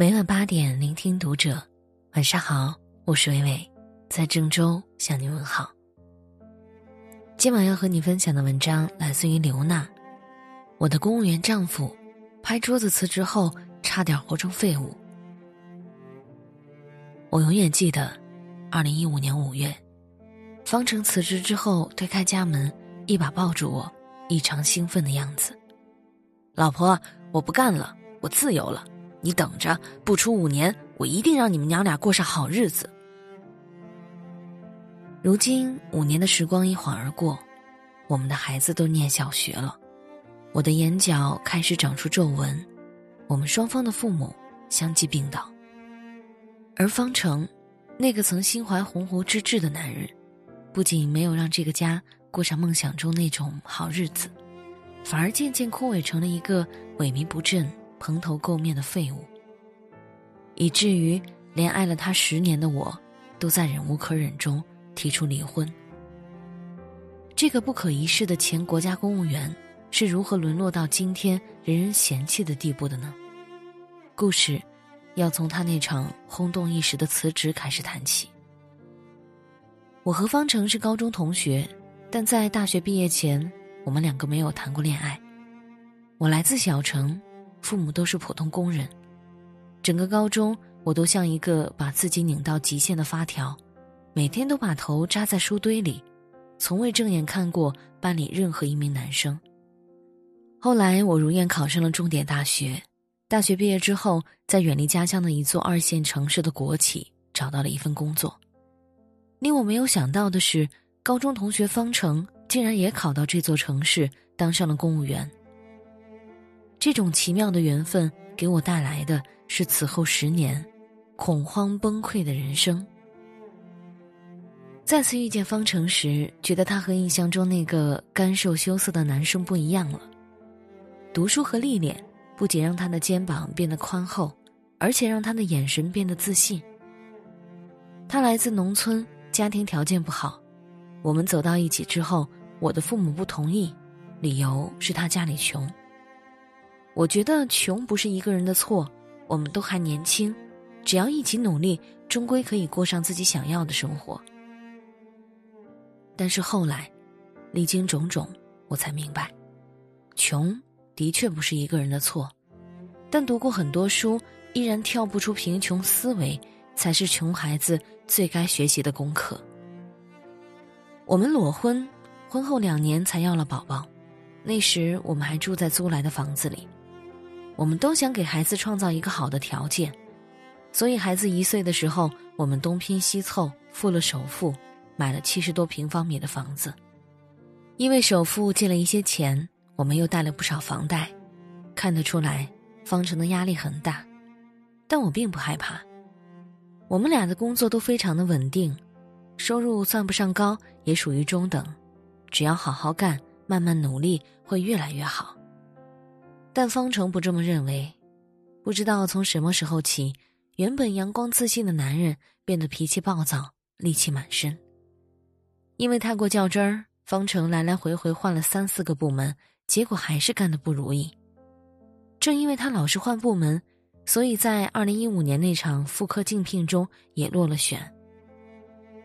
每晚八点，聆听读者。晚上好，我是伟伟，在郑州向你问好。今晚要和你分享的文章来自于刘娜。我的公务员丈夫，拍桌子辞职后，差点活成废物。我永远记得，二零一五年五月，方程辞职之后推开家门，一把抱住我，异常兴奋的样子。老婆，我不干了，我自由了。你等着，不出五年，我一定让你们娘俩过上好日子。如今五年的时光一晃而过，我们的孩子都念小学了，我的眼角开始长出皱纹，我们双方的父母相继病倒。而方程，那个曾心怀鸿鹄之志的男人，不仅没有让这个家过上梦想中那种好日子，反而渐渐枯萎成了一个萎靡不振。蓬头垢面的废物，以至于连爱了他十年的我，都在忍无可忍中提出离婚。这个不可一世的前国家公务员是如何沦落到今天人人嫌弃的地步的呢？故事要从他那场轰动一时的辞职开始谈起。我和方程是高中同学，但在大学毕业前，我们两个没有谈过恋爱。我来自小城。父母都是普通工人，整个高中我都像一个把自己拧到极限的发条，每天都把头扎在书堆里，从未正眼看过班里任何一名男生。后来我如愿考上了重点大学，大学毕业之后，在远离家乡的一座二线城市的国企找到了一份工作。令我没有想到的是，高中同学方程竟然也考到这座城市，当上了公务员。这种奇妙的缘分给我带来的是此后十年恐慌崩溃的人生。再次遇见方程时，觉得他和印象中那个干瘦羞涩的男生不一样了。读书和历练不仅让他的肩膀变得宽厚，而且让他的眼神变得自信。他来自农村，家庭条件不好。我们走到一起之后，我的父母不同意，理由是他家里穷。我觉得穷不是一个人的错，我们都还年轻，只要一起努力，终归可以过上自己想要的生活。但是后来，历经种种，我才明白，穷的确不是一个人的错，但读过很多书，依然跳不出贫穷思维，才是穷孩子最该学习的功课。我们裸婚，婚后两年才要了宝宝，那时我们还住在租来的房子里。我们都想给孩子创造一个好的条件，所以孩子一岁的时候，我们东拼西凑付了首付，买了七十多平方米的房子。因为首付借了一些钱，我们又贷了不少房贷，看得出来方程的压力很大，但我并不害怕。我们俩的工作都非常的稳定，收入算不上高，也属于中等，只要好好干，慢慢努力，会越来越好。但方程不这么认为，不知道从什么时候起，原本阳光自信的男人变得脾气暴躁、戾气满身。因为太过较真儿，方程来来回回换了三四个部门，结果还是干得不如意。正因为他老是换部门，所以在二零一五年那场妇科竞聘中也落了选。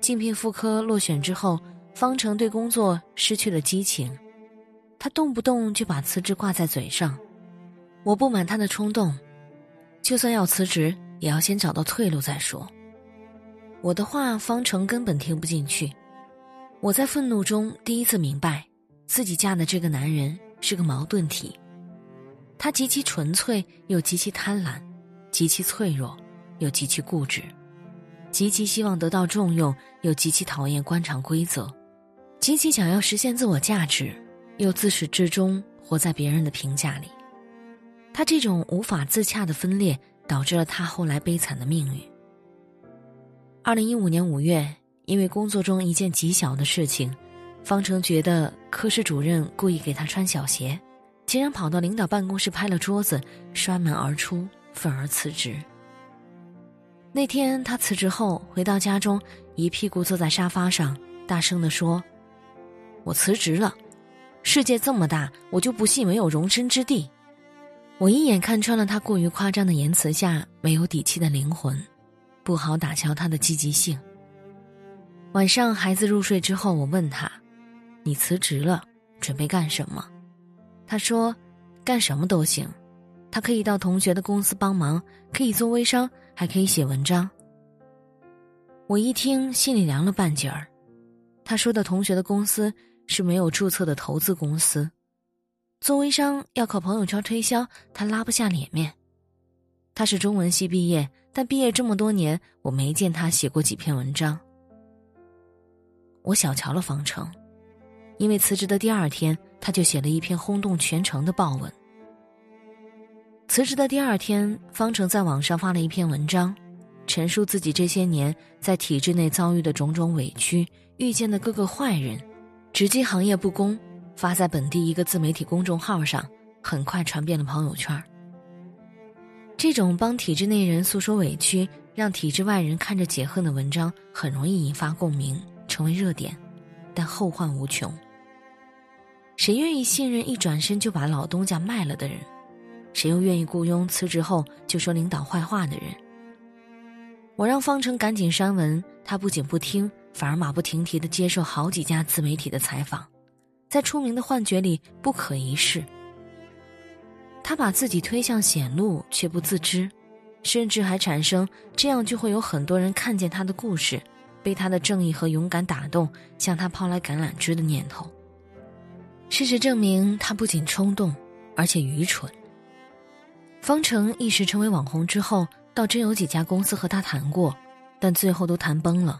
竞聘妇科落选之后，方程对工作失去了激情，他动不动就把辞职挂在嘴上。我不满他的冲动，就算要辞职，也要先找到退路再说。我的话，方程根本听不进去。我在愤怒中第一次明白，自己嫁的这个男人是个矛盾体。他极其纯粹，又极其贪婪；极其脆弱，又极其固执；极其希望得到重用，又极其讨厌官场规则；极其想要实现自我价值，又自始至终活在别人的评价里。他这种无法自洽的分裂，导致了他后来悲惨的命运。二零一五年五月，因为工作中一件极小的事情，方程觉得科室主任故意给他穿小鞋，竟然跑到领导办公室拍了桌子，摔门而出，愤而辞职。那天他辞职后回到家中，一屁股坐在沙发上，大声地说：“我辞职了，世界这么大，我就不信没有容身之地。”我一眼看穿了他过于夸张的言辞下没有底气的灵魂，不好打消他的积极性。晚上孩子入睡之后，我问他：“你辞职了，准备干什么？”他说：“干什么都行。”他可以到同学的公司帮忙，可以做微商，还可以写文章。我一听，心里凉了半截儿。他说的同学的公司是没有注册的投资公司，做微商要靠朋友圈推销，他拉不下脸面。他是中文系毕业，但毕业这么多年，我没见他写过几篇文章。我小瞧了方程，因为辞职的第二天，他就写了一篇轰动全城的报文。辞职的第二天，方程在网上发了一篇文章，陈述自己这些年在体制内遭遇的种种委屈，遇见的各个坏人，直击行业不公，发在本地一个自媒体公众号上，很快传遍了朋友圈。这种帮体制内人诉说委屈，让体制外人看着解恨的文章，很容易引发共鸣，成为热点，但后患无穷。谁愿意信任一转身就把老东家卖了的人？谁又愿意雇佣辞职后就说领导坏话的人？我让方程赶紧删文，他不仅不听，反而马不停蹄地接受好几家自媒体的采访，在出名的幻觉里不可一世。他把自己推向险路却不自知，甚至还产生这样就会有很多人看见他的故事，被他的正义和勇敢打动，向他抛来橄榄枝的念头。事实证明，他不仅冲动，而且愚蠢。方程一时成为网红之后，倒真有几家公司和他谈过，但最后都谈崩了。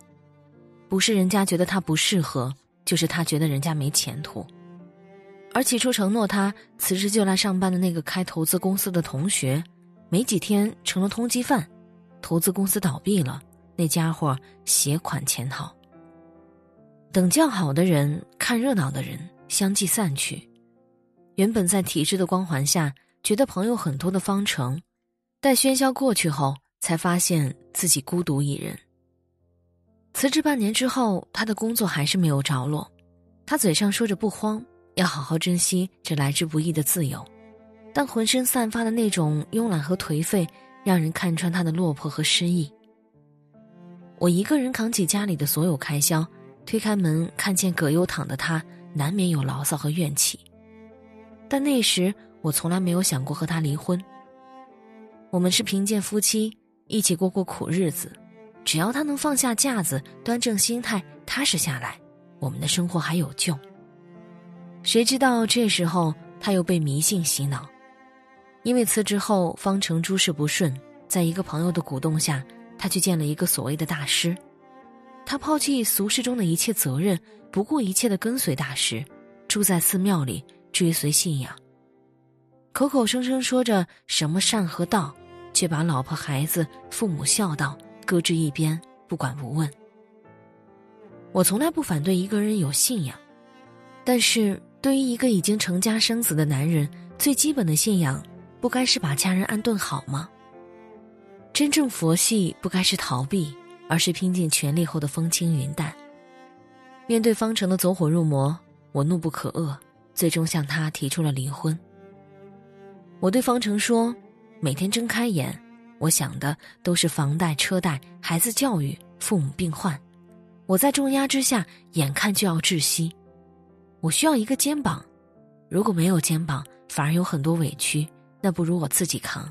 不是人家觉得他不适合，就是他觉得人家没前途。而起初承诺他辞职就来上班的那个开投资公司的同学，没几天成了通缉犯，投资公司倒闭了，那家伙携款潜逃。等叫好的人看热闹的人相继散去，原本在体制的光环下。觉得朋友很多的方程，待喧嚣过去后，才发现自己孤独一人。辞职半年之后，他的工作还是没有着落。他嘴上说着不慌，要好好珍惜这来之不易的自由，但浑身散发的那种慵懒和颓废，让人看穿他的落魄和失意。我一个人扛起家里的所有开销，推开门看见葛优躺的他，难免有牢骚和怨气。但那时。我从来没有想过和他离婚。我们是贫贱夫妻，一起过过苦日子。只要他能放下架子，端正心态，踏实下来，我们的生活还有救。谁知道这时候他又被迷信洗脑，因为辞职后方程诸事不顺，在一个朋友的鼓动下，他去见了一个所谓的大师。他抛弃俗世中的一切责任，不顾一切的跟随大师，住在寺庙里，追随信仰。口口声声说着什么善和道，却把老婆孩子、父母孝道搁置一边，不管不问。我从来不反对一个人有信仰，但是对于一个已经成家生子的男人，最基本的信仰，不该是把家人安顿好吗？真正佛系不该是逃避，而是拼尽全力后的风轻云淡。面对方程的走火入魔，我怒不可遏，最终向他提出了离婚。我对方程说：“每天睁开眼，我想的都是房贷、车贷、孩子教育、父母病患。我在重压之下，眼看就要窒息。我需要一个肩膀，如果没有肩膀，反而有很多委屈，那不如我自己扛。”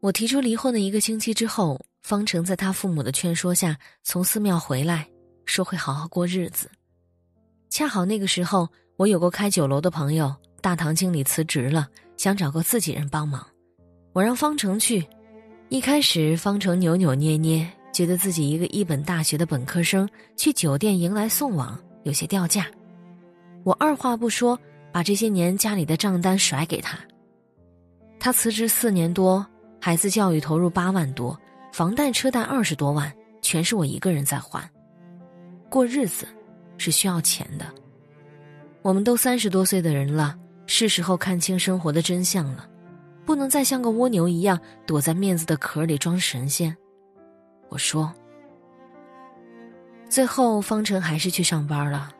我提出离婚的一个星期之后，方程在他父母的劝说下，从寺庙回来，说会好好过日子。恰好那个时候，我有个开酒楼的朋友，大堂经理辞职了。想找个自己人帮忙，我让方程去。一开始，方程扭扭捏捏，觉得自己一个一本大学的本科生去酒店迎来送往，有些掉价。我二话不说，把这些年家里的账单甩给他。他辞职四年多，孩子教育投入八万多，房贷车贷二十多万，全是我一个人在还。过日子，是需要钱的。我们都三十多岁的人了。是时候看清生活的真相了，不能再像个蜗牛一样躲在面子的壳里装神仙。我说。最后，方程还是去上班了。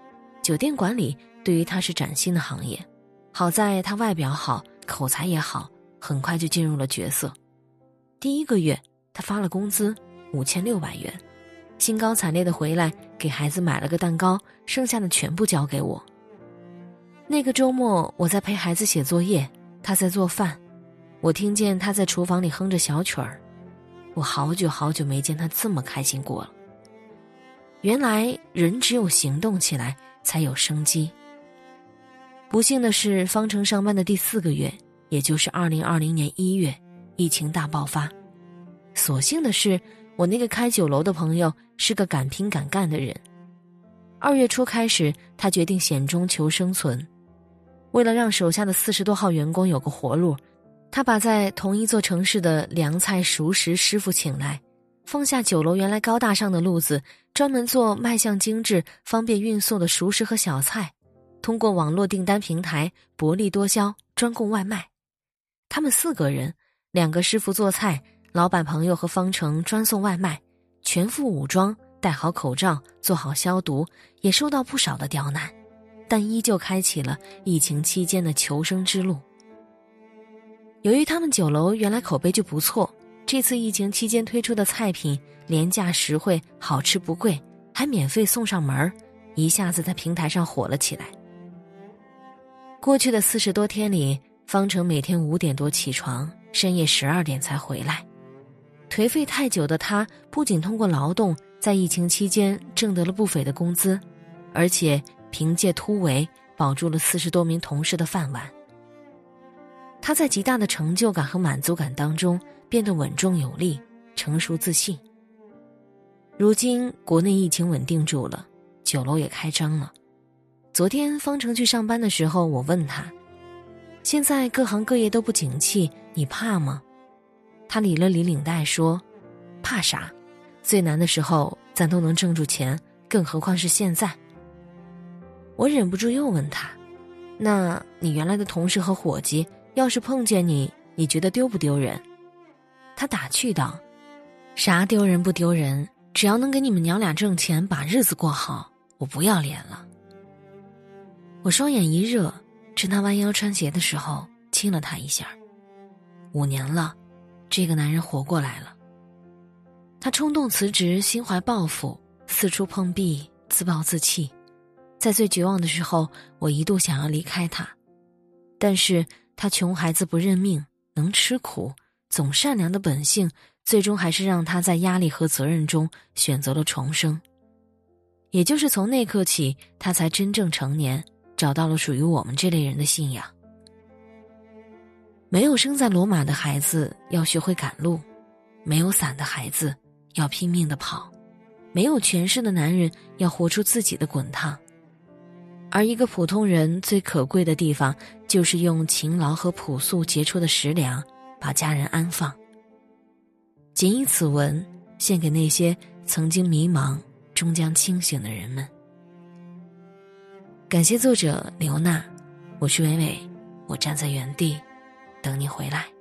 酒店管理对于他是崭新的行业，好在他外表好，口才也好，很快就进入了角色。第一个月，他发了工资五千六百元，兴高采烈的回来给孩子买了个蛋糕，剩下的全部交给我。那个周末，我在陪孩子写作业，他在做饭，我听见他在厨房里哼着小曲儿，我好久好久没见他这么开心过了。原来，人只有行动起来，才有生机。不幸的是，方程上班的第四个月，也就是二零二零年一月，疫情大爆发。所幸的是，我那个开酒楼的朋友是个敢拼敢干的人。二月初开始，他决定险中求生存，为了让手下的四十多号员工有个活路，他把在同一座城市的凉菜熟食师傅请来，放下酒楼原来高大上的路子，专门做卖相精致、方便运送的熟食和小菜。通过网络订单平台薄利多销，专供外卖。他们四个人，两个师傅做菜，老板朋友和方程专送外卖，全副武装，戴好口罩，做好消毒，也受到不少的刁难，但依旧开启了疫情期间的求生之路。由于他们酒楼原来口碑就不错，这次疫情期间推出的菜品廉价实惠，好吃不贵，还免费送上门一下子在平台上火了起来。过去的四十多天里，方程每天五点多起床，深夜十二点才回来。颓废太久的他，不仅通过劳动在疫情期间挣得了不菲的工资，而且凭借突围保住了四十多名同事的饭碗。他在极大的成就感和满足感当中变得稳重有力、成熟自信。如今国内疫情稳定住了，酒楼也开张了。昨天方程去上班的时候，我问他：“现在各行各业都不景气，你怕吗？”他理了理领带说：“怕啥？最难的时候咱都能挣住钱，更何况是现在。”我忍不住又问他：“那你原来的同事和伙计要是碰见你，你觉得丢不丢人？”他打趣道：“啥丢人不丢人？只要能给你们娘俩挣钱，把日子过好，我不要脸了。”我双眼一热，趁他弯腰穿鞋的时候亲了他一下。五年了，这个男人活过来了。他冲动辞职，心怀抱负，四处碰壁，自暴自弃。在最绝望的时候，我一度想要离开他，但是他穷孩子不认命，能吃苦，总善良的本性，最终还是让他在压力和责任中选择了重生。也就是从那刻起，他才真正成年。找到了属于我们这类人的信仰。没有生在罗马的孩子要学会赶路，没有伞的孩子要拼命的跑，没有权势的男人要活出自己的滚烫。而一个普通人最可贵的地方，就是用勤劳和朴素结出的食粮，把家人安放。谨以此文，献给那些曾经迷茫终将清醒的人们。感谢作者刘娜，我是伟伟，我站在原地，等你回来。